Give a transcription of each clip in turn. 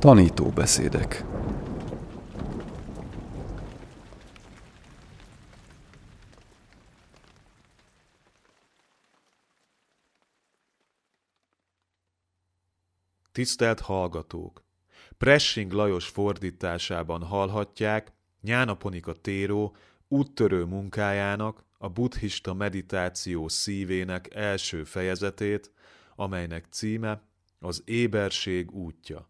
Tanító beszédek. Tisztelt hallgatók! Pressing Lajos fordításában hallhatják Nyánaponika Téró úttörő munkájának, a buddhista meditáció szívének első fejezetét, amelynek címe az éberség útja.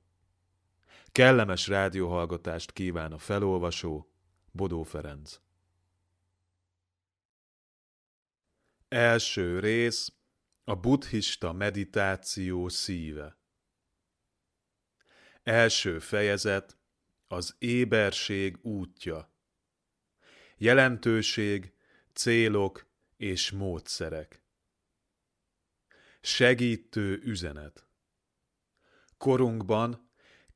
Kellemes rádióhallgatást kíván a felolvasó, Bodó Ferenc. Első rész a buddhista meditáció szíve. Első fejezet az éberség útja. Jelentőség, célok és módszerek. Segítő üzenet. Korunkban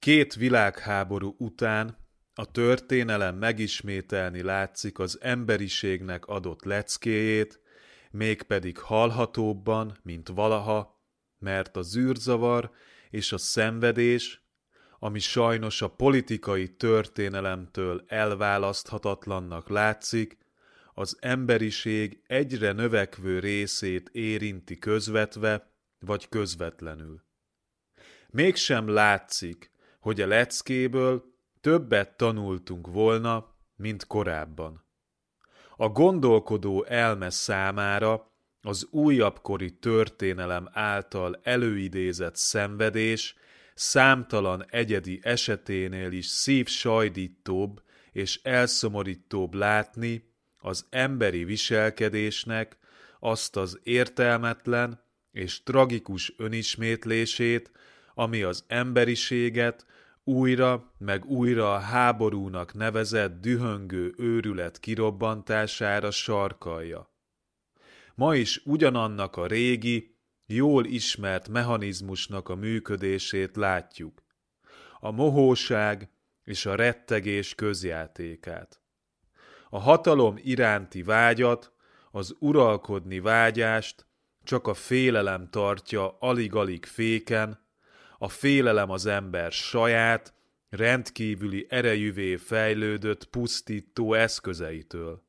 két világháború után a történelem megismételni látszik az emberiségnek adott leckéjét, mégpedig hallhatóbban, mint valaha, mert a zűrzavar és a szenvedés, ami sajnos a politikai történelemtől elválaszthatatlannak látszik, az emberiség egyre növekvő részét érinti közvetve vagy közvetlenül. Mégsem látszik, hogy a leckéből többet tanultunk volna, mint korábban. A gondolkodó elme számára az újabbkori történelem által előidézett szenvedés számtalan egyedi eseténél is szívsajdítóbb és elszomorítóbb látni az emberi viselkedésnek azt az értelmetlen és tragikus önismétlését, ami az emberiséget újra meg újra a háborúnak nevezett dühöngő őrület kirobbantására sarkalja. Ma is ugyanannak a régi, jól ismert mechanizmusnak a működését látjuk. A mohóság és a rettegés közjátékát. A hatalom iránti vágyat, az uralkodni vágyást csak a félelem tartja alig-alig féken, a félelem az ember saját, rendkívüli erejűvé fejlődött pusztító eszközeitől.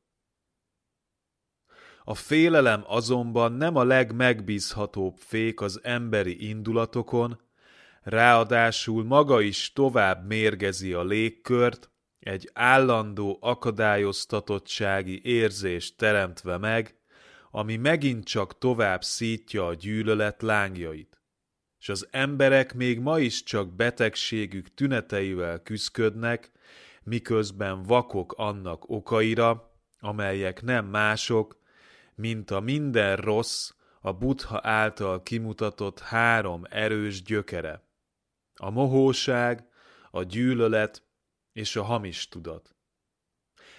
A félelem azonban nem a legmegbízhatóbb fék az emberi indulatokon, ráadásul maga is tovább mérgezi a légkört, egy állandó akadályoztatottsági érzést teremtve meg, ami megint csak tovább szítja a gyűlölet lángjait. És az emberek még ma is csak betegségük tüneteivel küszködnek, miközben vakok annak okaira, amelyek nem mások, mint a minden rossz, a buddha által kimutatott három erős gyökere. A mohóság, a gyűlölet és a hamis tudat.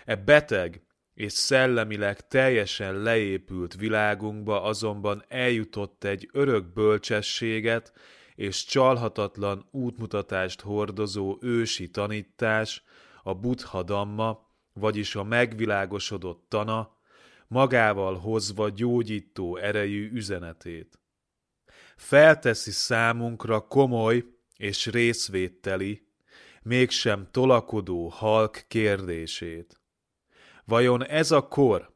E beteg és szellemileg teljesen leépült világunkba azonban eljutott egy örök bölcsességet és csalhatatlan útmutatást hordozó ősi tanítás, a buddha damma, vagyis a megvilágosodott tana, magával hozva gyógyító erejű üzenetét. Felteszi számunkra komoly és részvételi, mégsem tolakodó halk kérdését. Vajon ez a kor,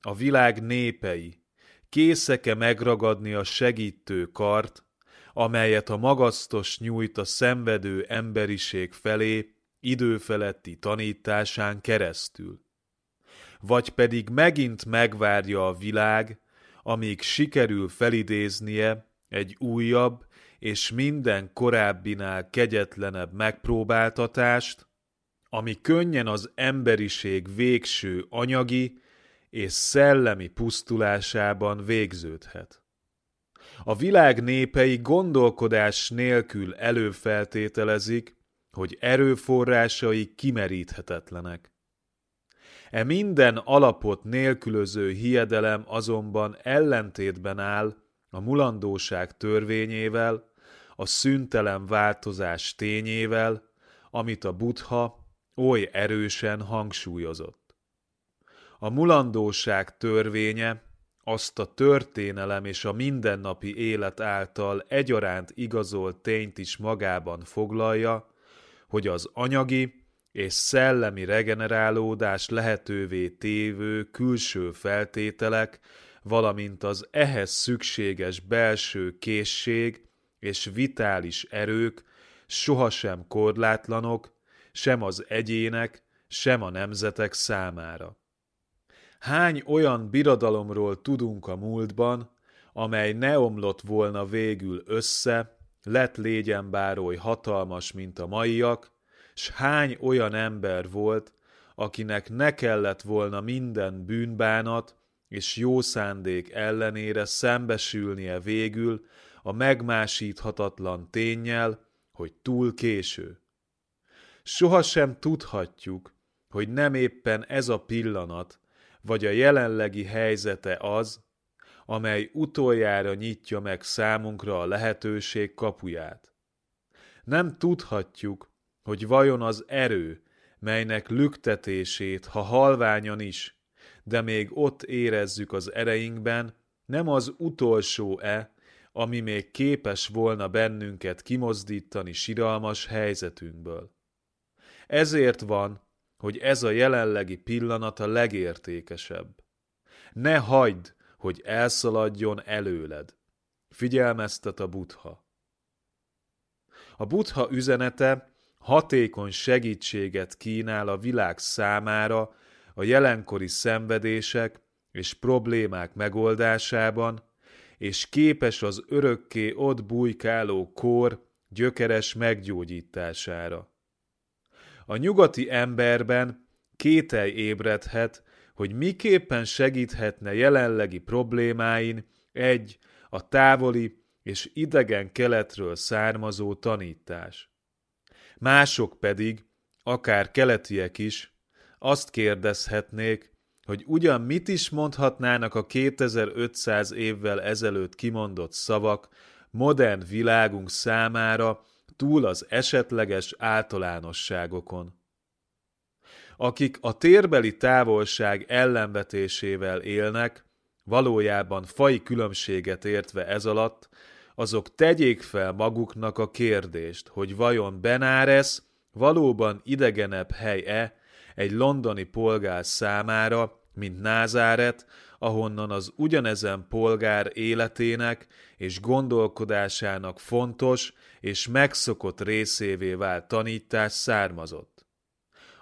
a világ népei, készeke megragadni a segítő kart, amelyet a magasztos nyújt a szenvedő emberiség felé időfeletti tanításán keresztül? Vagy pedig megint megvárja a világ, amíg sikerül felidéznie egy újabb és minden korábbinál kegyetlenebb megpróbáltatást, ami könnyen az emberiség végső anyagi és szellemi pusztulásában végződhet. A világ népei gondolkodás nélkül előfeltételezik, hogy erőforrásai kimeríthetetlenek. E minden alapot nélkülöző hiedelem azonban ellentétben áll a mulandóság törvényével, a szüntelen változás tényével, amit a buddha oly erősen hangsúlyozott. A mulandóság törvénye azt a történelem és a mindennapi élet által egyaránt igazolt tényt is magában foglalja, hogy az anyagi és szellemi regenerálódás lehetővé tévő külső feltételek, valamint az ehhez szükséges belső készség és vitális erők sohasem korlátlanok, sem az egyének, sem a nemzetek számára. Hány olyan birodalomról tudunk a múltban, amely ne omlott volna végül össze, lett légyen bár oly hatalmas, mint a maiak, s hány olyan ember volt, akinek ne kellett volna minden bűnbánat és jó szándék ellenére szembesülnie végül a megmásíthatatlan tényel, hogy túl késő. Sohasem tudhatjuk, hogy nem éppen ez a pillanat, vagy a jelenlegi helyzete az, amely utoljára nyitja meg számunkra a lehetőség kapuját. Nem tudhatjuk, hogy vajon az erő, melynek lüktetését, ha halványan is, de még ott érezzük az ereinkben, nem az utolsó-e, ami még képes volna bennünket kimozdítani siralmas helyzetünkből. Ezért van, hogy ez a jelenlegi pillanat a legértékesebb. Ne hagyd, hogy elszaladjon előled. Figyelmeztet a butha. A butha üzenete hatékony segítséget kínál a világ számára a jelenkori szenvedések és problémák megoldásában, és képes az örökké ott bujkáló kor gyökeres meggyógyítására. A nyugati emberben kételj ébredhet, hogy miképpen segíthetne jelenlegi problémáin egy a távoli és idegen keletről származó tanítás. Mások pedig, akár keletiek is, azt kérdezhetnék, hogy ugyan mit is mondhatnának a 2500 évvel ezelőtt kimondott szavak modern világunk számára túl az esetleges általánosságokon. Akik a térbeli távolság ellenvetésével élnek, valójában fai különbséget értve ez alatt, azok tegyék fel maguknak a kérdést, hogy vajon Benares valóban idegenebb hely-e egy londoni polgár számára, mint Názáret, ahonnan az ugyanezen polgár életének és gondolkodásának fontos és megszokott részévé vált tanítás származott.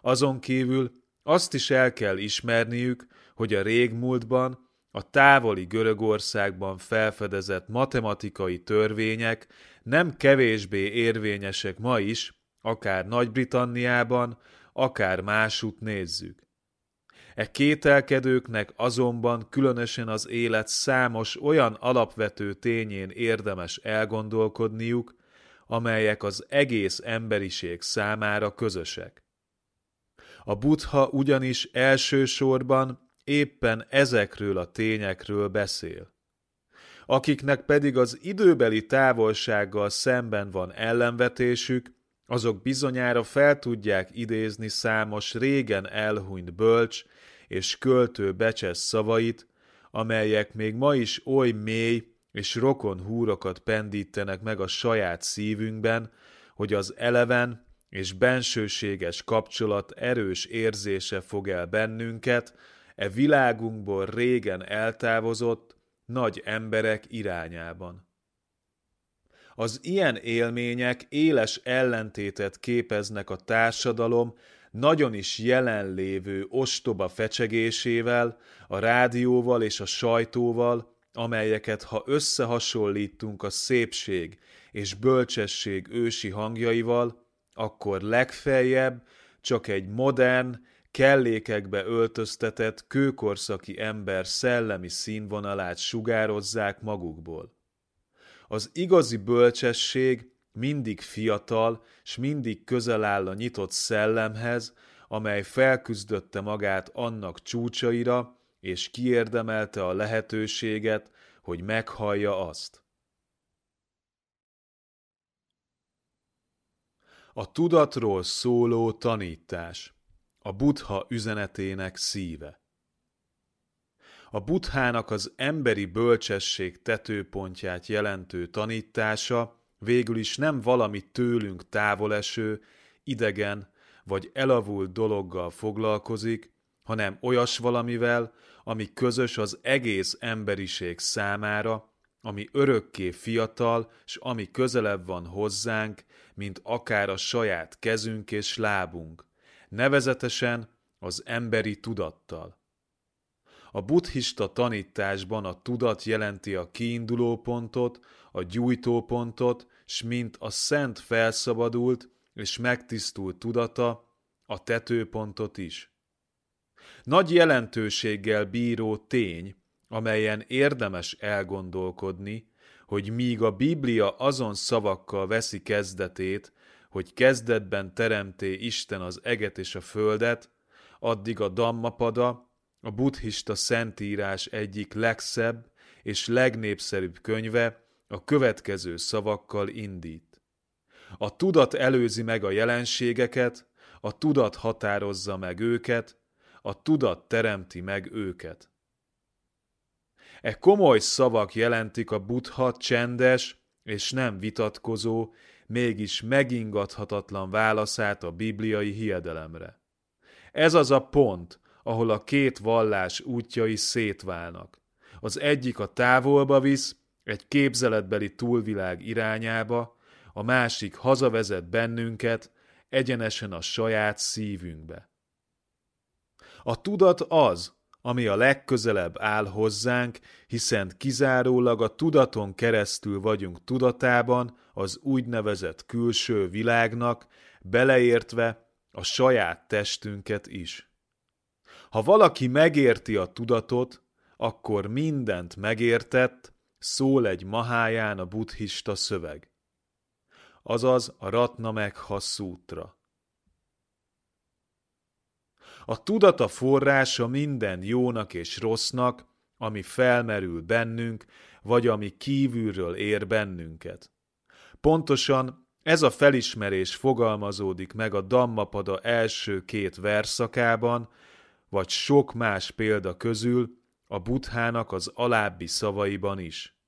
Azon kívül azt is el kell ismerniük, hogy a régmúltban a távoli Görögországban felfedezett matematikai törvények nem kevésbé érvényesek ma is, akár Nagy-Britanniában, akár másút nézzük. E kételkedőknek azonban különösen az élet számos olyan alapvető tényén érdemes elgondolkodniuk, amelyek az egész emberiség számára közösek. A buddha ugyanis elsősorban éppen ezekről a tényekről beszél. Akiknek pedig az időbeli távolsággal szemben van ellenvetésük, azok bizonyára fel tudják idézni számos régen elhunyt bölcs és költő becses szavait, amelyek még ma is oly mély és rokon húrokat pendítenek meg a saját szívünkben, hogy az eleven és bensőséges kapcsolat erős érzése fog el bennünket, e világunkból régen eltávozott nagy emberek irányában. Az ilyen élmények éles ellentétet képeznek a társadalom nagyon is jelenlévő ostoba fecsegésével, a rádióval és a sajtóval, amelyeket ha összehasonlítunk a szépség és bölcsesség ősi hangjaival, akkor legfeljebb csak egy modern, kellékekbe öltöztetett kőkorszaki ember szellemi színvonalát sugározzák magukból. Az igazi bölcsesség mindig fiatal, s mindig közel áll a nyitott szellemhez, amely felküzdötte magát annak csúcsaira, és kiérdemelte a lehetőséget, hogy meghallja azt. A tudatról szóló tanítás a buddha üzenetének szíve. A buddhának az emberi bölcsesség tetőpontját jelentő tanítása végül is nem valami tőlünk távoleső, idegen vagy elavult dologgal foglalkozik, hanem olyas valamivel, ami közös az egész emberiség számára, ami örökké fiatal, s ami közelebb van hozzánk, mint akár a saját kezünk és lábunk, nevezetesen az emberi tudattal. A buddhista tanításban a tudat jelenti a kiinduló pontot, a gyújtópontot, s mint a szent felszabadult és megtisztult tudata, a tetőpontot is. Nagy jelentőséggel bíró tény, amelyen érdemes elgondolkodni, hogy míg a Biblia azon szavakkal veszi kezdetét, hogy kezdetben teremté Isten az eget és a földet, addig a Dammapada, a buddhista szentírás egyik legszebb és legnépszerűbb könyve a következő szavakkal indít. A tudat előzi meg a jelenségeket, a tudat határozza meg őket, a tudat teremti meg őket. E komoly szavak jelentik a buddha csendes és nem vitatkozó, mégis megingathatatlan válaszát a bibliai hiedelemre. Ez az a pont, ahol a két vallás útjai szétválnak. Az egyik a távolba visz, egy képzeletbeli túlvilág irányába, a másik hazavezet bennünket egyenesen a saját szívünkbe. A tudat az, ami a legközelebb áll hozzánk, hiszen kizárólag a tudaton keresztül vagyunk tudatában az úgynevezett külső világnak, beleértve a saját testünket is. Ha valaki megérti a tudatot, akkor mindent megértett, szól egy maháján a buddhista szöveg. Azaz a Ratnamekha szútra. A tudat a forrása minden jónak és rossznak, ami felmerül bennünk, vagy ami kívülről ér bennünket. Pontosan ez a felismerés fogalmazódik meg a Dammapada első két verszakában, vagy sok más példa közül a buthának az alábbi szavaiban is.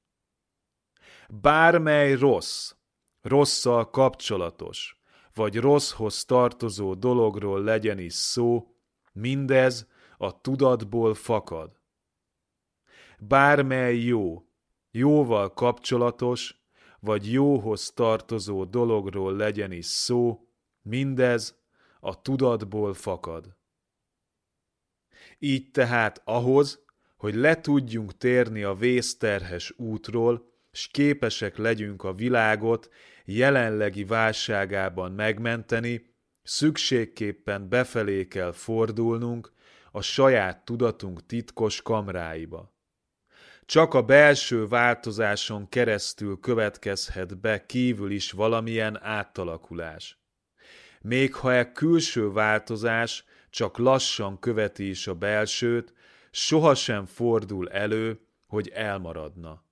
Bármely rossz, rosszal kapcsolatos, vagy rosszhoz tartozó dologról legyen is szó, Mindez a tudatból fakad. Bármely jó, jóval kapcsolatos, vagy jóhoz tartozó dologról legyen is szó, mindez a tudatból fakad. Így tehát ahhoz, hogy le tudjunk térni a vészterhes útról, s képesek legyünk a világot jelenlegi válságában megmenteni, Szükségképpen befelé kell fordulnunk a saját tudatunk titkos kamráiba. Csak a belső változáson keresztül következhet be kívül is valamilyen átalakulás. Még ha e külső változás csak lassan követi is a belsőt, sohasem fordul elő, hogy elmaradna.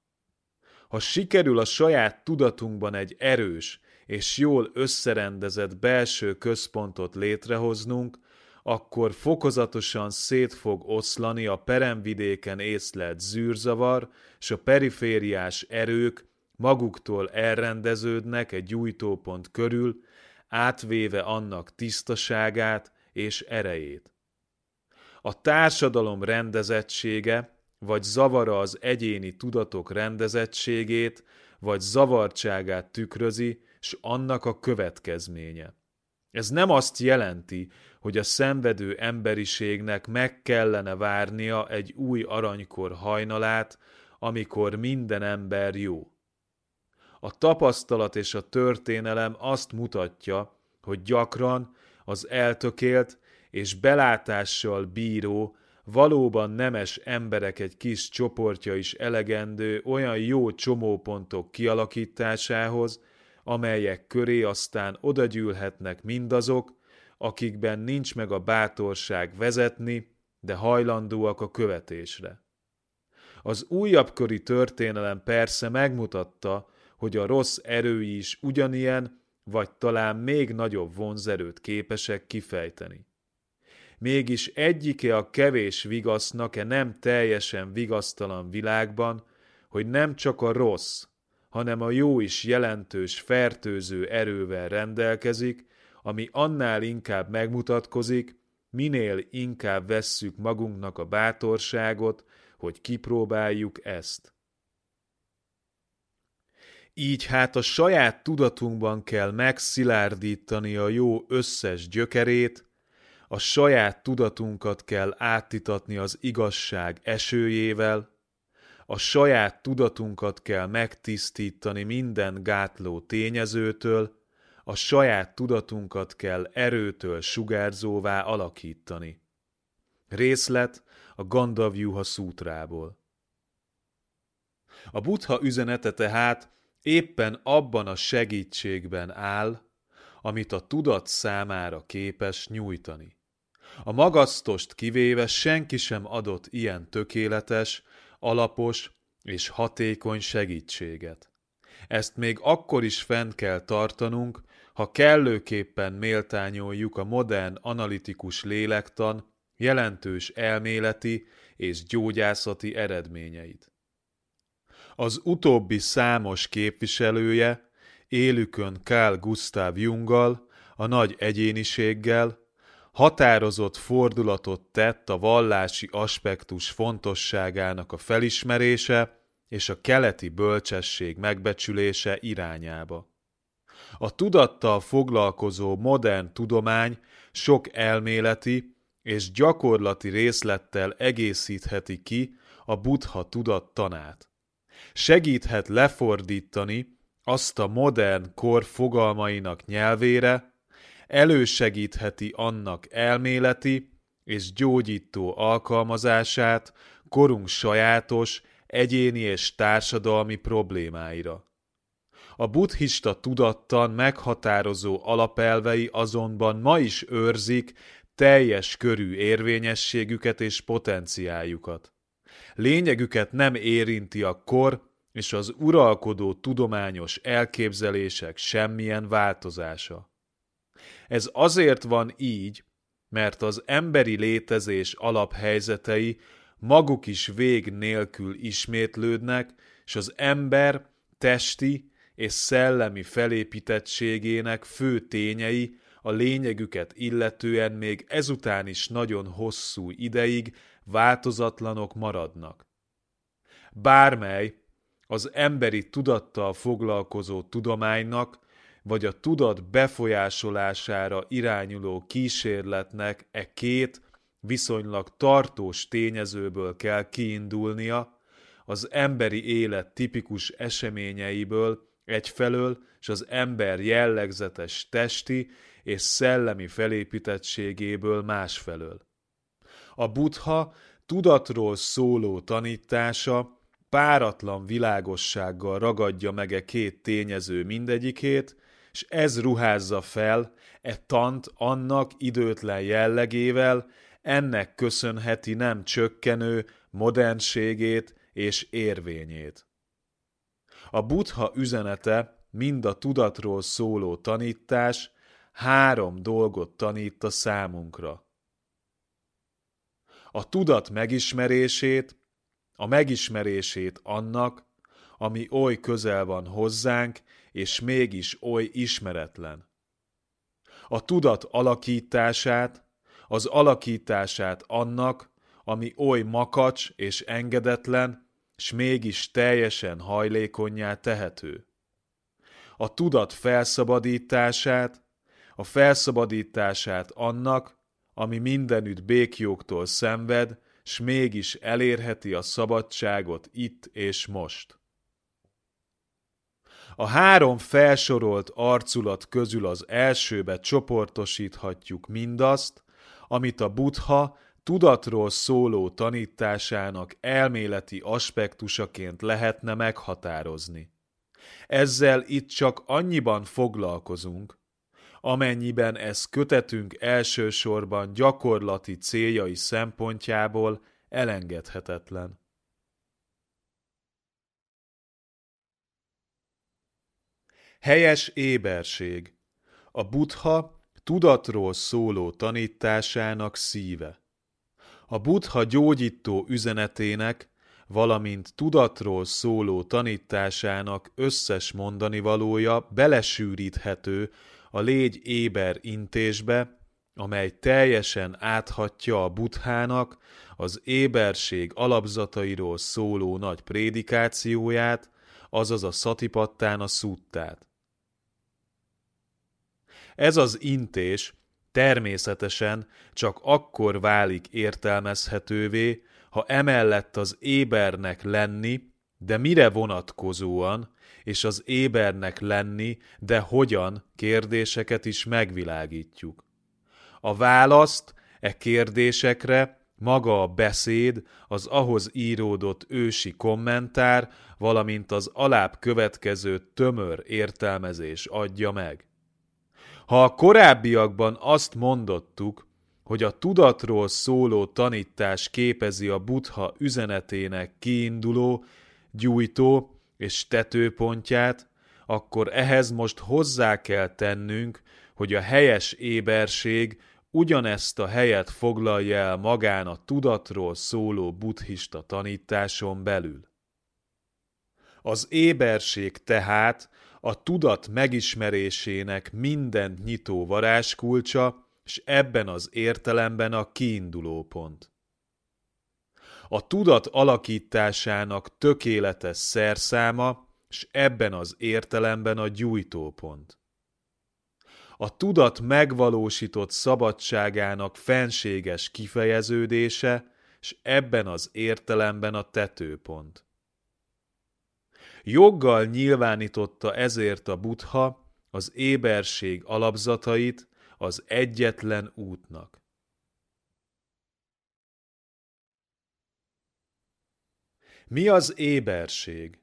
Ha sikerül a saját tudatunkban egy erős és jól összerendezett belső központot létrehoznunk, akkor fokozatosan szét fog oszlani a peremvidéken észlelt zűrzavar, és a perifériás erők maguktól elrendeződnek egy gyújtópont körül, átvéve annak tisztaságát és erejét. A társadalom rendezettsége, vagy zavara az egyéni tudatok rendezettségét, vagy zavartságát tükrözi, s annak a következménye. Ez nem azt jelenti, hogy a szenvedő emberiségnek meg kellene várnia egy új aranykor hajnalát, amikor minden ember jó. A tapasztalat és a történelem azt mutatja, hogy gyakran az eltökélt és belátással bíró, valóban nemes emberek egy kis csoportja is elegendő olyan jó csomópontok kialakításához, amelyek köré aztán odagyűlhetnek mindazok, akikben nincs meg a bátorság vezetni, de hajlandóak a követésre. Az újabb köri történelem persze megmutatta, hogy a rossz erői is ugyanilyen, vagy talán még nagyobb vonzerőt képesek kifejteni. Mégis egyike a kevés vigasznak-e nem teljesen vigasztalan világban, hogy nem csak a rossz, hanem a jó is jelentős fertőző erővel rendelkezik, ami annál inkább megmutatkozik, minél inkább vesszük magunknak a bátorságot, hogy kipróbáljuk ezt. Így hát a saját tudatunkban kell megszilárdítani a jó összes gyökerét, a saját tudatunkat kell áttitatni az igazság esőjével, a saját tudatunkat kell megtisztítani minden gátló tényezőtől, a saját tudatunkat kell erőtől sugárzóvá alakítani. Részlet a Gandavyuha szútrából. A buddha üzenete tehát éppen abban a segítségben áll, amit a tudat számára képes nyújtani. A magasztost kivéve senki sem adott ilyen tökéletes, alapos és hatékony segítséget. Ezt még akkor is fent kell tartanunk, ha kellőképpen méltányoljuk a modern analitikus lélektan jelentős elméleti és gyógyászati eredményeit. Az utóbbi számos képviselője, élükön Carl Gustav Junggal, a nagy egyéniséggel, határozott fordulatot tett a vallási aspektus fontosságának a felismerése és a keleti bölcsesség megbecsülése irányába. A tudattal foglalkozó modern tudomány sok elméleti és gyakorlati részlettel egészítheti ki a buddha tudattanát. Segíthet lefordítani azt a modern kor fogalmainak nyelvére, elősegítheti annak elméleti és gyógyító alkalmazását korunk sajátos, egyéni és társadalmi problémáira. A buddhista tudattan meghatározó alapelvei azonban ma is őrzik teljes körű érvényességüket és potenciáljukat. Lényegüket nem érinti a kor és az uralkodó tudományos elképzelések semmilyen változása. Ez azért van így, mert az emberi létezés alaphelyzetei maguk is vég nélkül ismétlődnek, és az ember testi és szellemi felépítettségének fő tényei a lényegüket illetően még ezután is nagyon hosszú ideig változatlanok maradnak. Bármely az emberi tudattal foglalkozó tudománynak, vagy a tudat befolyásolására irányuló kísérletnek e két viszonylag tartós tényezőből kell kiindulnia, az emberi élet tipikus eseményeiből egyfelől, és az ember jellegzetes testi és szellemi felépítettségéből másfelől. A buddha tudatról szóló tanítása páratlan világossággal ragadja meg e két tényező mindegyikét, és ez ruházza fel e tant annak időtlen jellegével, ennek köszönheti nem csökkenő modernségét és érvényét. A buddha üzenete, mind a tudatról szóló tanítás három dolgot tanít a számunkra. A tudat megismerését, a megismerését annak, ami oly közel van hozzánk, és mégis oly ismeretlen. A tudat alakítását, az alakítását annak, ami oly makacs és engedetlen, s mégis teljesen hajlékonyá tehető. A tudat felszabadítását, a felszabadítását annak, ami mindenütt békjóktól szenved, s mégis elérheti a szabadságot itt és most. A három felsorolt arculat közül az elsőbe csoportosíthatjuk mindazt, amit a buddha tudatról szóló tanításának elméleti aspektusaként lehetne meghatározni. Ezzel itt csak annyiban foglalkozunk, amennyiben ez kötetünk elsősorban gyakorlati céljai szempontjából elengedhetetlen. Helyes éberség a buddha tudatról szóló tanításának szíve. A buddha gyógyító üzenetének, valamint tudatról szóló tanításának összes mondani valója belesűríthető a légy éber intésbe, amely teljesen áthatja a buthának az éberség alapzatairól szóló nagy prédikációját, azaz a szatipattán a szuttát. Ez az intés természetesen csak akkor válik értelmezhetővé, ha emellett az ébernek lenni, de mire vonatkozóan, és az ébernek lenni, de hogyan kérdéseket is megvilágítjuk. A választ e kérdésekre maga a beszéd, az ahhoz íródott ősi kommentár, valamint az alább következő tömör értelmezés adja meg. Ha a korábbiakban azt mondottuk, hogy a tudatról szóló tanítás képezi a buddha üzenetének kiinduló, gyújtó és tetőpontját, akkor ehhez most hozzá kell tennünk, hogy a helyes éberség ugyanezt a helyet foglalja el magán a tudatról szóló buddhista tanításon belül. Az éberség tehát a tudat megismerésének mindent nyitó varázskulcsa, és ebben az értelemben a kiinduló pont. A tudat alakításának tökéletes szerszáma, és ebben az értelemben a gyújtópont. A tudat megvalósított szabadságának fenséges kifejeződése, és ebben az értelemben a tetőpont. Joggal nyilvánította ezért a buddha az éberség alapzatait az egyetlen útnak. Mi az éberség?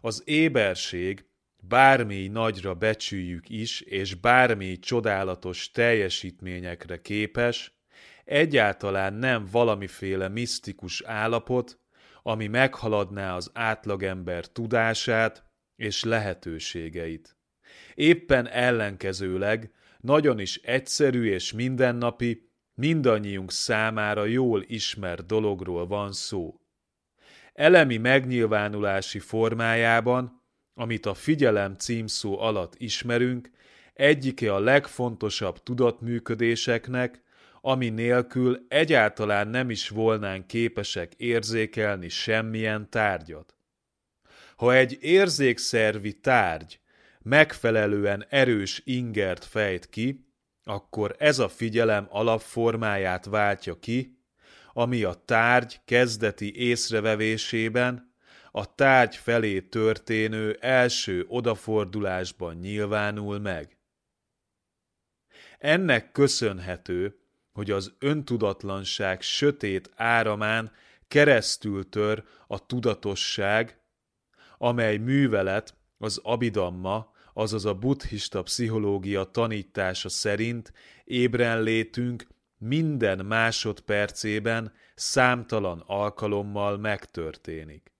Az éberség, bármi nagyra becsüljük is, és bármi csodálatos teljesítményekre képes, egyáltalán nem valamiféle misztikus állapot, ami meghaladná az átlagember tudását és lehetőségeit. Éppen ellenkezőleg nagyon is egyszerű és mindennapi, mindannyiunk számára jól ismert dologról van szó. Elemi megnyilvánulási formájában, amit a figyelem címszó alatt ismerünk, egyike a legfontosabb tudatműködéseknek, ami nélkül egyáltalán nem is volnánk képesek érzékelni semmilyen tárgyat. Ha egy érzékszervi tárgy megfelelően erős ingert fejt ki, akkor ez a figyelem alapformáját váltja ki, ami a tárgy kezdeti észrevevésében, a tárgy felé történő első odafordulásban nyilvánul meg. Ennek köszönhető, hogy az öntudatlanság sötét áramán keresztül tör a tudatosság, amely művelet az abidamma, azaz a buddhista pszichológia tanítása szerint ébrenlétünk minden másodpercében számtalan alkalommal megtörténik.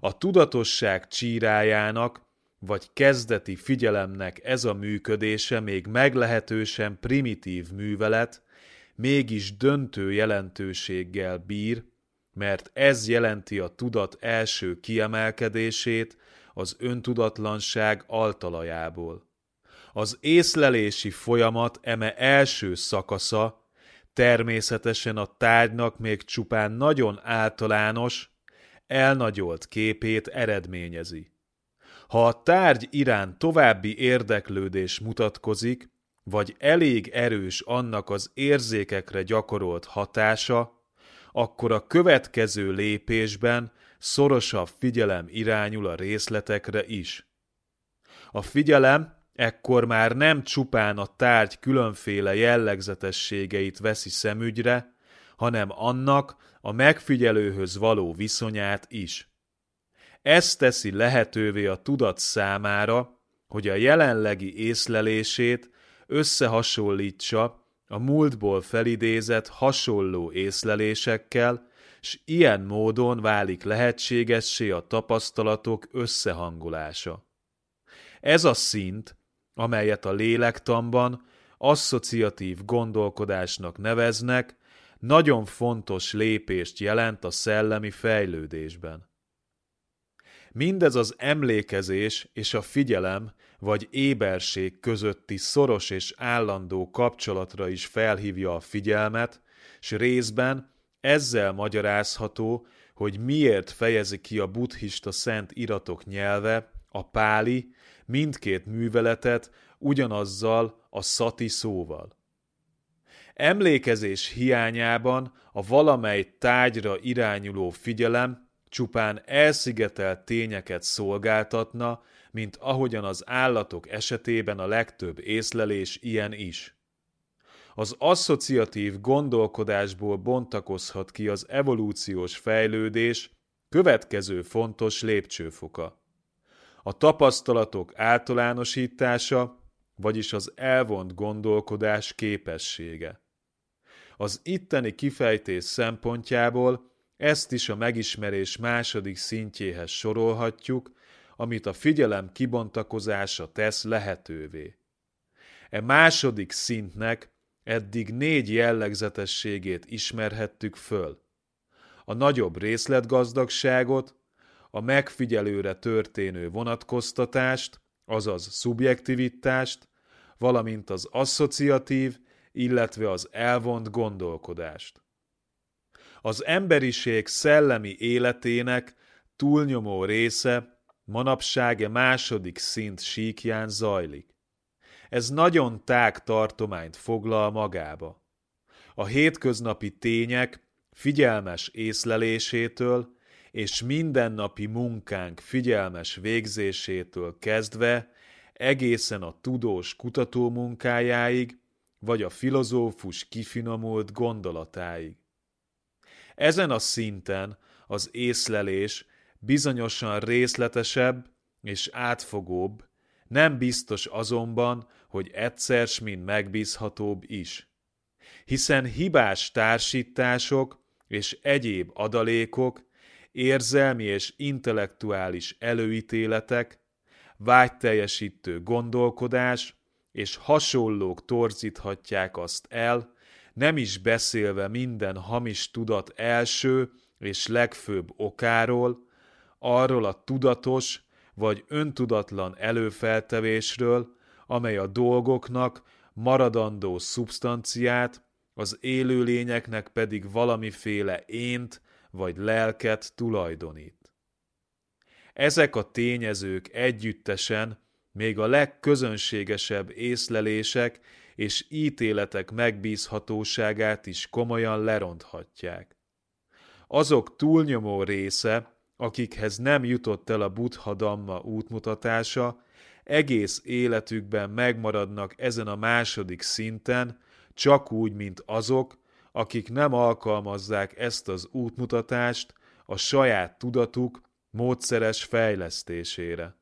A tudatosság csírájának vagy kezdeti figyelemnek ez a működése még meglehetősen primitív művelet, mégis döntő jelentőséggel bír, mert ez jelenti a tudat első kiemelkedését az öntudatlanság altalajából. Az észlelési folyamat eme első szakasza természetesen a tárgynak még csupán nagyon általános, elnagyolt képét eredményezi. Ha a tárgy iránt további érdeklődés mutatkozik, vagy elég erős annak az érzékekre gyakorolt hatása, akkor a következő lépésben szorosabb figyelem irányul a részletekre is. A figyelem ekkor már nem csupán a tárgy különféle jellegzetességeit veszi szemügyre, hanem annak a megfigyelőhöz való viszonyát is. Ez teszi lehetővé a tudat számára, hogy a jelenlegi észlelését összehasonlítsa a múltból felidézett hasonló észlelésekkel, s ilyen módon válik lehetségessé a tapasztalatok összehangolása. Ez a szint, amelyet a lélektanban asszociatív gondolkodásnak neveznek, nagyon fontos lépést jelent a szellemi fejlődésben. Mindez az emlékezés és a figyelem vagy éberség közötti szoros és állandó kapcsolatra is felhívja a figyelmet, s részben ezzel magyarázható, hogy miért fejezi ki a buddhista szent iratok nyelve, a páli, mindkét műveletet ugyanazzal a szati szóval. Emlékezés hiányában a valamely tájra irányuló figyelem csupán elszigetelt tényeket szolgáltatna, mint ahogyan az állatok esetében a legtöbb észlelés ilyen is. Az asszociatív gondolkodásból bontakozhat ki az evolúciós fejlődés következő fontos lépcsőfoka. A tapasztalatok általánosítása, vagyis az elvont gondolkodás képessége. Az itteni kifejtés szempontjából ezt is a megismerés második szintjéhez sorolhatjuk, amit a figyelem kibontakozása tesz lehetővé. E második szintnek eddig négy jellegzetességét ismerhettük föl. A nagyobb részletgazdagságot, a megfigyelőre történő vonatkoztatást, azaz szubjektivitást, valamint az asszociatív, illetve az elvont gondolkodást. Az emberiség szellemi életének túlnyomó része manapság a második szint síkján zajlik. Ez nagyon tág tartományt foglal magába. A hétköznapi tények figyelmes észlelésétől és mindennapi munkánk figyelmes végzésétől kezdve egészen a tudós kutatómunkájáig, vagy a filozófus kifinomult gondolatáig. Ezen a szinten az észlelés bizonyosan részletesebb és átfogóbb, nem biztos azonban, hogy egyszer mind megbízhatóbb is. Hiszen hibás társítások és egyéb adalékok, érzelmi és intellektuális előítéletek, vágyteljesítő gondolkodás és hasonlók torzíthatják azt el, nem is beszélve minden hamis tudat első és legfőbb okáról, arról a tudatos vagy öntudatlan előfeltevésről, amely a dolgoknak maradandó szubstanciát, az élőlényeknek pedig valamiféle ént vagy lelket tulajdonít. Ezek a tényezők együttesen még a legközönségesebb észlelések és ítéletek megbízhatóságát is komolyan leronthatják. Azok túlnyomó része, akikhez nem jutott el a Buddha Dhamma útmutatása, egész életükben megmaradnak ezen a második szinten, csak úgy, mint azok, akik nem alkalmazzák ezt az útmutatást a saját tudatuk módszeres fejlesztésére.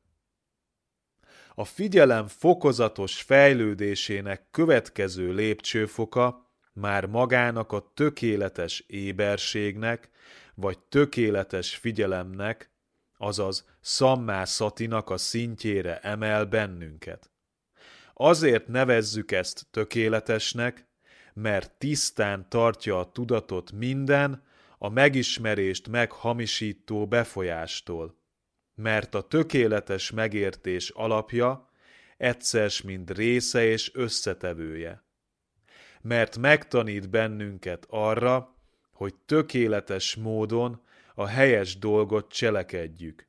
A figyelem fokozatos fejlődésének következő lépcsőfoka már magának a tökéletes éberségnek, vagy tökéletes figyelemnek, azaz szatinak a szintjére emel bennünket. Azért nevezzük ezt tökéletesnek, mert tisztán tartja a tudatot minden, a megismerést meghamisító befolyástól. Mert a tökéletes megértés alapja egyszer mind része és összetevője. Mert megtanít bennünket arra, hogy tökéletes módon a helyes dolgot cselekedjük,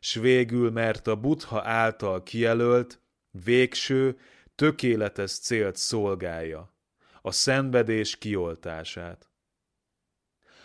s végül mert a Buddha által kijelölt, végső, tökéletes célt szolgálja, a szenvedés kioltását.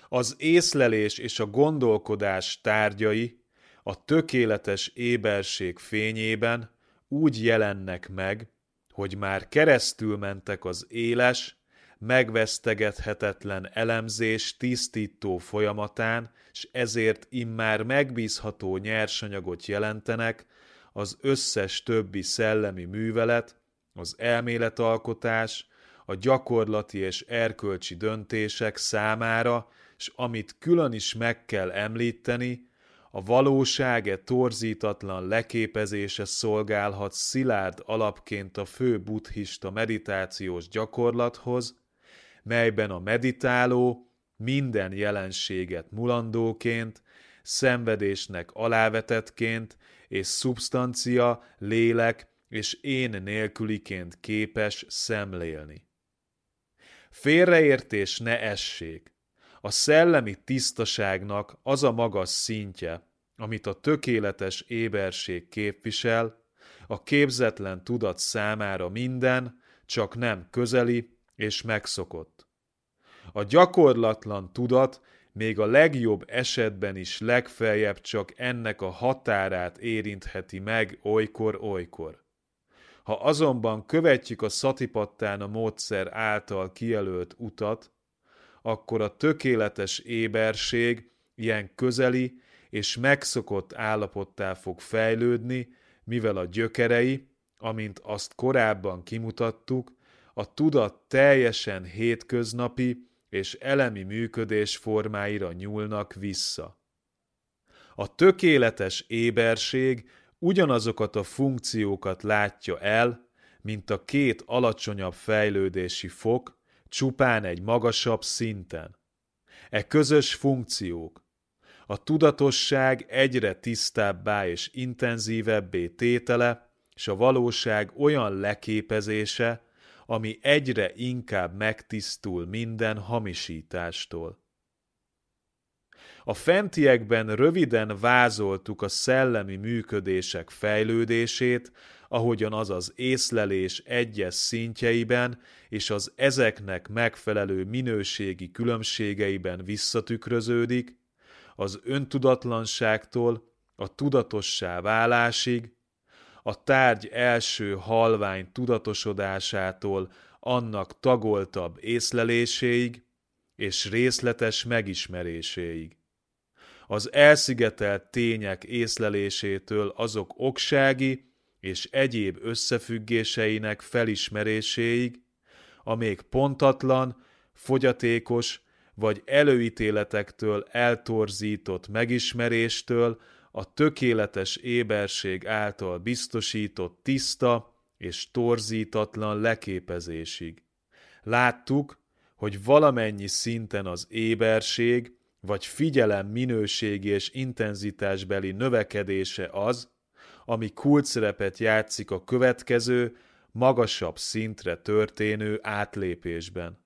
Az észlelés és a gondolkodás tárgyai a tökéletes éberség fényében úgy jelennek meg, hogy már keresztül mentek az éles, megvesztegethetetlen elemzés tisztító folyamatán, és ezért immár megbízható nyersanyagot jelentenek az összes többi szellemi művelet, az elméletalkotás, a gyakorlati és erkölcsi döntések számára, és amit külön is meg kell említeni, a valóságe torzítatlan leképezése szolgálhat szilárd alapként a fő buddhista meditációs gyakorlathoz, melyben a meditáló minden jelenséget mulandóként, szenvedésnek alávetetként, és szubstancia, lélek és én nélküliként képes szemlélni. Félreértés ne essék. A szellemi tisztaságnak az a magas szintje, amit a tökéletes éberség képvisel, a képzetlen tudat számára minden, csak nem közeli és megszokott. A gyakorlatlan tudat még a legjobb esetben is legfeljebb csak ennek a határát érintheti meg olykor-olykor. Ha azonban követjük a szatipattán a módszer által kijelölt utat, akkor a tökéletes éberség ilyen közeli és megszokott állapottá fog fejlődni, mivel a gyökerei, amint azt korábban kimutattuk, a tudat teljesen hétköznapi és elemi működés formáira nyúlnak vissza. A tökéletes éberség ugyanazokat a funkciókat látja el, mint a két alacsonyabb fejlődési fok, csupán egy magasabb szinten. E közös funkciók, a tudatosság egyre tisztábbá és intenzívebbé tétele, és a valóság olyan leképezése, ami egyre inkább megtisztul minden hamisítástól. A fentiekben röviden vázoltuk a szellemi működések fejlődését, ahogyan az az észlelés egyes szintjeiben és az ezeknek megfelelő minőségi különbségeiben visszatükröződik, az öntudatlanságtól a tudatossá válásig, a tárgy első halvány tudatosodásától annak tagoltabb észleléséig és részletes megismeréséig. Az elszigetelt tények észlelésétől azok oksági és egyéb összefüggéseinek felismeréséig, a még pontatlan, fogyatékos vagy előítéletektől eltorzított megismeréstől a tökéletes éberség által biztosított tiszta és torzítatlan leképezésig. Láttuk, hogy valamennyi szinten az éberség vagy figyelem minőségi és intenzitásbeli növekedése az, ami kulcszerepet játszik a következő, magasabb szintre történő átlépésben.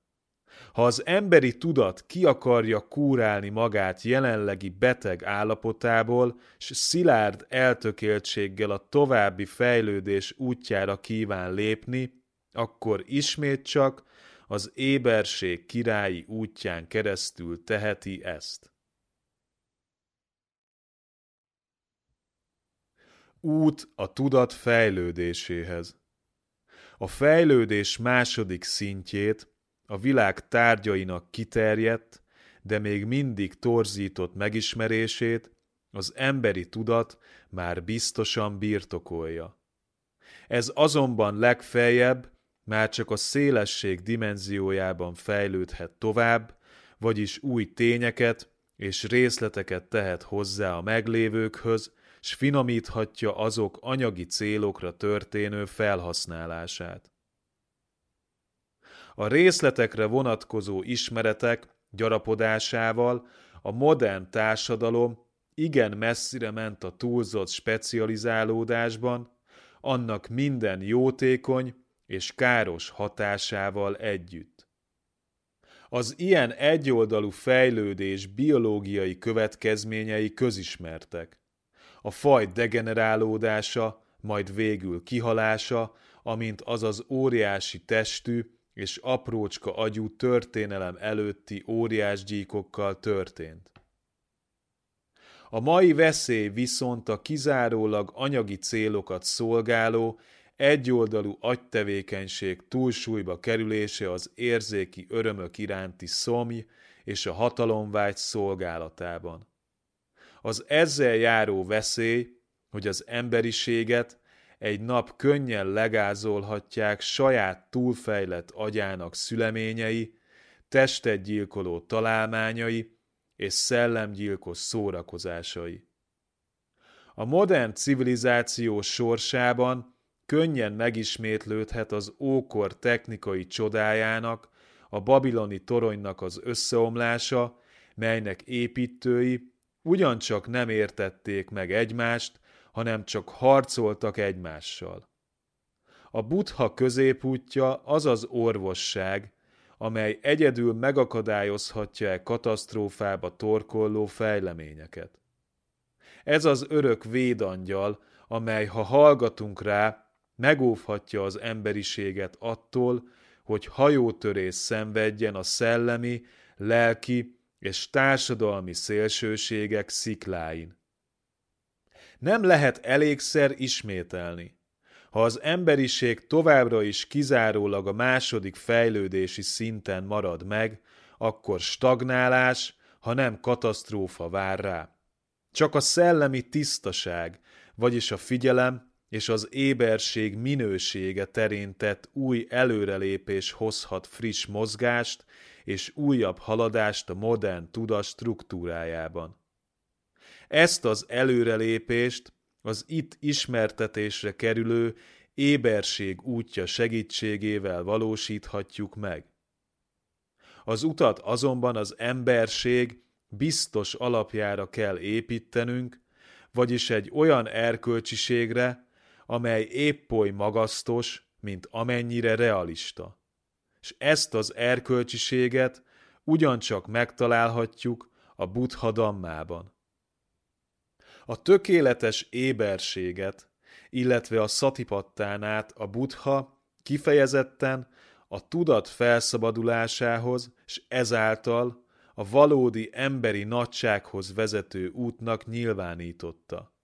Ha az emberi tudat ki akarja kúrálni magát jelenlegi beteg állapotából, s szilárd eltökéltséggel a további fejlődés útjára kíván lépni, akkor ismét csak az éberség királyi útján keresztül teheti ezt. Út a tudat fejlődéséhez. A fejlődés második szintjét a világ tárgyainak kiterjedt, de még mindig torzított megismerését az emberi tudat már biztosan birtokolja. Ez azonban legfeljebb már csak a szélesség dimenziójában fejlődhet tovább, vagyis új tényeket és részleteket tehet hozzá a meglévőkhöz, s finomíthatja azok anyagi célokra történő felhasználását. A részletekre vonatkozó ismeretek gyarapodásával a modern társadalom igen messzire ment a túlzott specializálódásban, annak minden jótékony és káros hatásával együtt. Az ilyen egyoldalú fejlődés biológiai következményei közismertek. A faj degenerálódása, majd végül kihalása, amint az az óriási testű, és aprócska agyú történelem előtti óriásgyíkokkal történt. A mai veszély viszont a kizárólag anyagi célokat szolgáló, egyoldalú agytevékenység túlsúlyba kerülése az érzéki örömök iránti szomj és a hatalomvágy szolgálatában. Az ezzel járó veszély, hogy az emberiséget egy nap könnyen legázolhatják saját túlfejlett agyának szüleményei, testet találmányai és szellemgyilkos szórakozásai. A modern civilizáció sorsában könnyen megismétlődhet az ókor technikai csodájának, a babiloni toronynak az összeomlása, melynek építői ugyancsak nem értették meg egymást, hanem csak harcoltak egymással. A buddha középútja az az orvosság, amely egyedül megakadályozhatja-e katasztrófába torkolló fejleményeket. Ez az örök védangyal, amely, ha hallgatunk rá, megóvhatja az emberiséget attól, hogy hajótörés szenvedjen a szellemi, lelki és társadalmi szélsőségek szikláin. Nem lehet elégszer ismételni. Ha az emberiség továbbra is kizárólag a második fejlődési szinten marad meg, akkor stagnálás, ha nem katasztrófa vár rá. Csak a szellemi tisztaság, vagyis a figyelem és az éberség minősége terén tett új előrelépés hozhat friss mozgást és újabb haladást a modern tudat struktúrájában. Ezt az előrelépést az itt ismertetésre kerülő éberség útja segítségével valósíthatjuk meg. Az utat azonban az emberség biztos alapjára kell építenünk, vagyis egy olyan erkölcsiségre, amely épp oly magasztos, mint amennyire realista. És ezt az erkölcsiséget ugyancsak megtalálhatjuk a Buddha Dammában. A tökéletes éberséget, illetve a szatipattánát a Buddha kifejezetten a tudat felszabadulásához, és ezáltal a valódi emberi nagysághoz vezető útnak nyilvánította.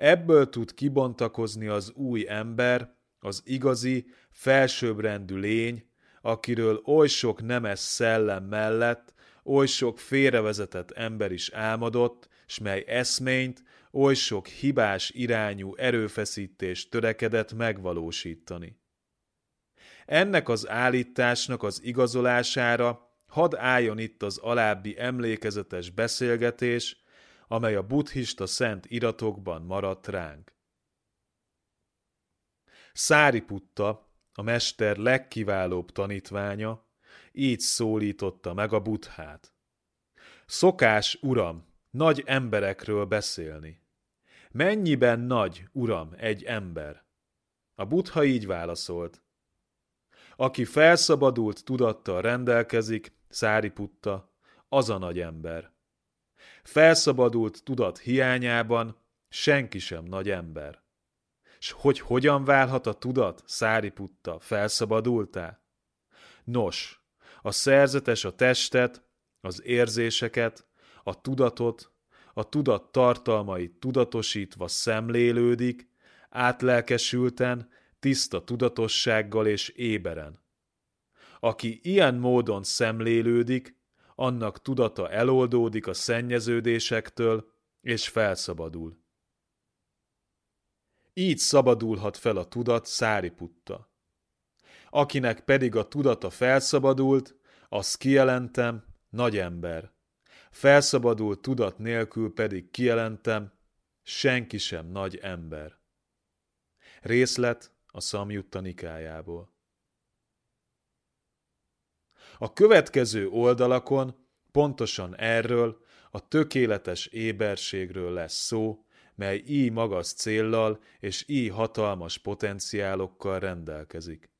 Ebből tud kibontakozni az új ember, az igazi, felsőbbrendű lény, akiről oly sok nemes szellem mellett oly sok félrevezetett ember is álmodott, s mely eszményt, oly sok hibás irányú erőfeszítést törekedett megvalósítani. Ennek az állításnak az igazolására hadd álljon itt az alábbi emlékezetes beszélgetés, amely a buddhista szent iratokban maradt ránk. Száriputta, a mester legkiválóbb tanítványa, így szólította meg a buddhát. Szokás, uram, nagy emberekről beszélni. Mennyiben nagy, uram, egy ember? A buddha így válaszolt. Aki felszabadult tudattal rendelkezik, Száriputta, az a nagy ember. Felszabadult tudat hiányában senki sem nagy ember. S hogy hogyan válhat a tudat, Száriputta, felszabadultá? Nos, a szerzetes a testet, az érzéseket, a tudatot, a tudat tartalmait tudatosítva szemlélődik, átlelkesülten, tiszta tudatossággal és éberen. Aki ilyen módon szemlélődik, annak tudata eloldódik a szennyeződésektől, és felszabadul. Így szabadulhat fel a tudat száriputta. Akinek pedig a tudata felszabadult, azt kijelentem, nagy ember. Felszabadult tudat nélkül pedig kijelentem, senki sem nagy ember. Részlet a Szamjutta Nikájából. A következő oldalakon pontosan erről, a tökéletes éberségről lesz szó, mely így magas céllal és így hatalmas potenciálokkal rendelkezik.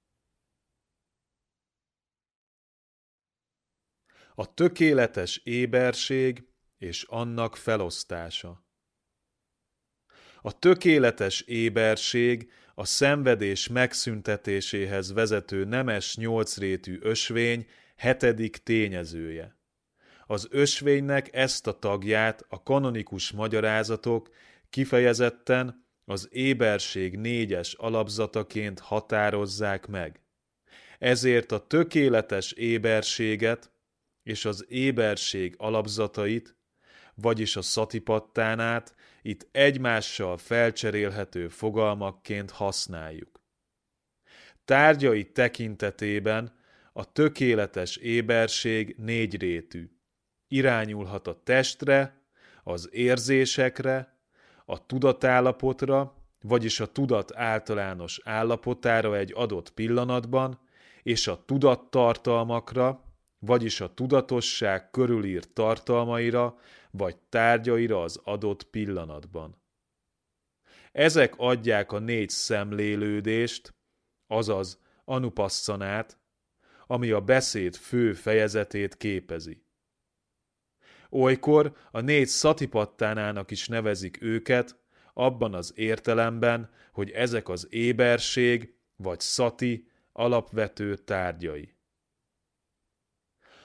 A tökéletes éberség és annak felosztása. A tökéletes éberség a szenvedés megszüntetéséhez vezető nemes nyolcrétű ösvény hetedik tényezője. Az ösvénynek ezt a tagját a kanonikus magyarázatok kifejezetten az éberség négyes alapzataként határozzák meg. Ezért a tökéletes éberséget és az éberség alapzatait, vagyis a szatipattánát itt egymással felcserélhető fogalmakként használjuk. Tárgyai tekintetében a tökéletes éberség négyrétű. Irányulhat a testre, az érzésekre, a tudatállapotra, vagyis a tudat általános állapotára egy adott pillanatban, és a tudattartalmakra, vagyis a tudatosság körülírt tartalmaira vagy tárgyaira az adott pillanatban. Ezek adják a négy szemlélődést, azaz anupasszanát, ami a beszéd fő fejezetét képezi. Olykor a négy szatipattánának is nevezik őket, abban az értelemben, hogy ezek az éberség vagy szati alapvető tárgyai.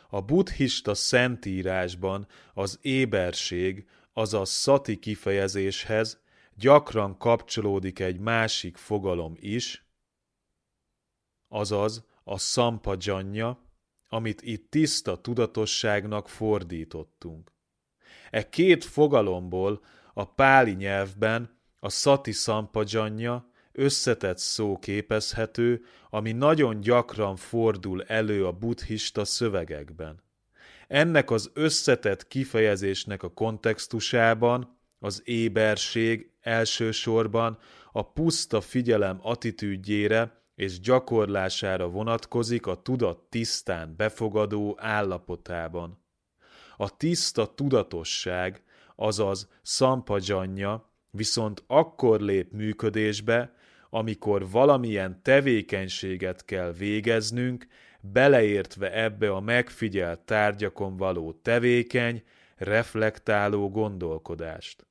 A buddhista szentírásban az éberség, azaz szati kifejezéshez gyakran kapcsolódik egy másik fogalom is, azaz a szampadzsanya, amit itt tiszta tudatosságnak fordítottunk. E két fogalomból a páli nyelvben a szati szampadzsanya összetett szó képezhető, ami nagyon gyakran fordul elő a buddhista szövegekben. Ennek az összetett kifejezésnek a kontextusában az éberség elsősorban a puszta figyelem attitűdjére és gyakorlására vonatkozik a tudat tisztán befogadó állapotában. A tiszta tudatosság, azaz szampadzsanya viszont akkor lép működésbe, amikor valamilyen tevékenységet kell végeznünk, beleértve ebbe a megfigyelt tárgyakon való tevékeny, reflektáló gondolkodást.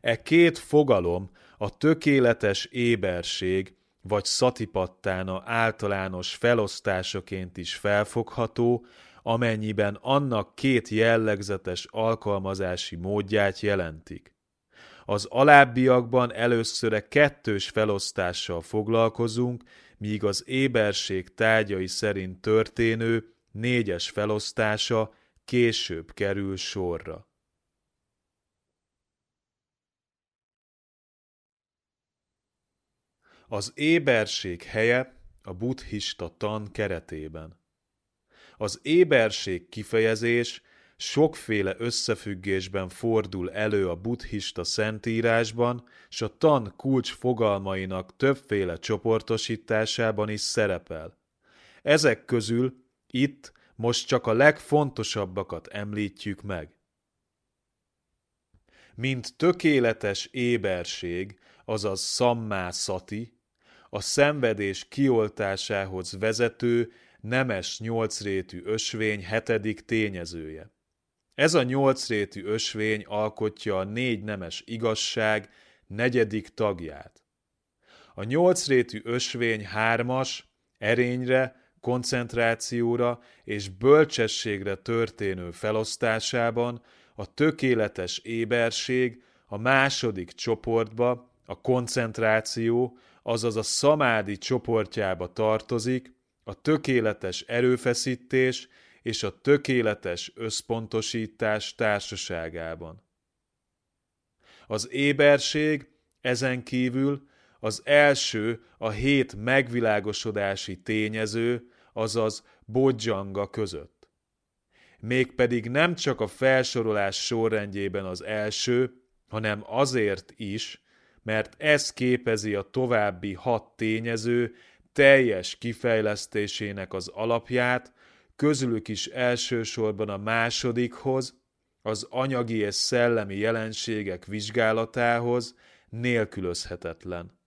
E két fogalom a tökéletes éberség vagy szatipattána általános felosztásaként is felfogható, amennyiben annak két jellegzetes alkalmazási módját jelentik. Az alábbiakban először kettős felosztással foglalkozunk, míg az éberség tárgyai szerint történő négyes felosztása később kerül sorra. Az éberség helye a buddhista tan keretében. Az éberség kifejezés sokféle összefüggésben fordul elő a buddhista szentírásban, és a tan kulcs fogalmainak többféle csoportosításában is szerepel. Ezek közül itt most csak a legfontosabbakat említjük meg. Mint tökéletes éberség, azaz szammá szati, a szenvedés kioltásához vezető nemes nyolcrétű ösvény hetedik tényezője. Ez a nyolcrétű ösvény alkotja a négy nemes igazság negyedik tagját. A nyolcrétű ösvény hármas, erényre, koncentrációra és bölcsességre történő felosztásában a tökéletes éberség a második csoportba, a koncentráció, azaz a szamádi csoportjába tartozik, a tökéletes erőfeszítés és a tökéletes összpontosítás társaságában. Az éberség ezen kívül az első a hét megvilágosodási tényező, azaz bodzsanga között. Mégpedig nem csak a felsorolás sorrendjében az első, hanem azért is, mert ez képezi a további hat tényező teljes kifejlesztésének az alapját, közülük is elsősorban a másodikhoz, az anyagi és szellemi jelenségek vizsgálatához nélkülözhetetlen.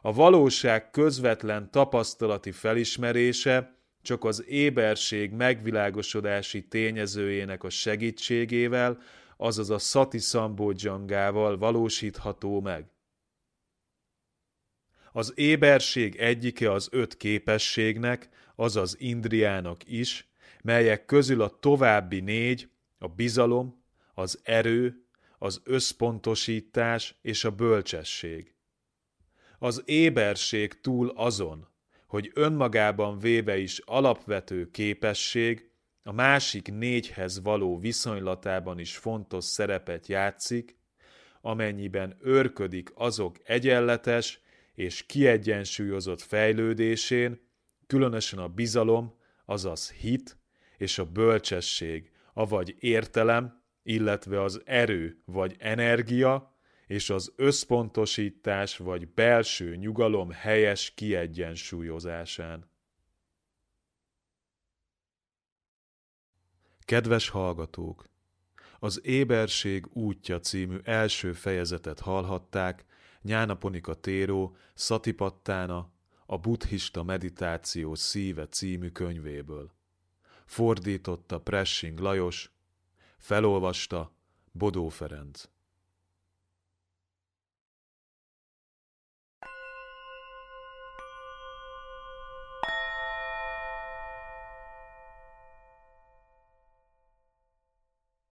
A valóság közvetlen tapasztalati felismerése csak az éberség megvilágosodási tényezőjének a segítségével, azaz a Sati Szambódzsangával valósítható meg. Az éberség egyike az öt képességnek, azaz Indriának is, melyek közül a további négy, a bizalom, az erő, az összpontosítás és a bölcsesség. Az éberség túl azon, hogy önmagában véve is alapvető képesség, a másik négyhez való viszonylatában is fontos szerepet játszik, amennyiben őrködik azok egyenletes és kiegyensúlyozott fejlődésén, különösen a bizalom, azaz hit és a bölcsesség, avagy értelem, illetve az erő vagy energia, és az összpontosítás vagy belső nyugalom helyes kiegyensúlyozásán. Kedves hallgatók! Az Éberség útja című első fejezetet hallhatták Nyánaponika Téró Szatipattána a buddhista meditáció szíve című könyvéből. Fordította Pressing Lajos, felolvasta Bodó Ferenc.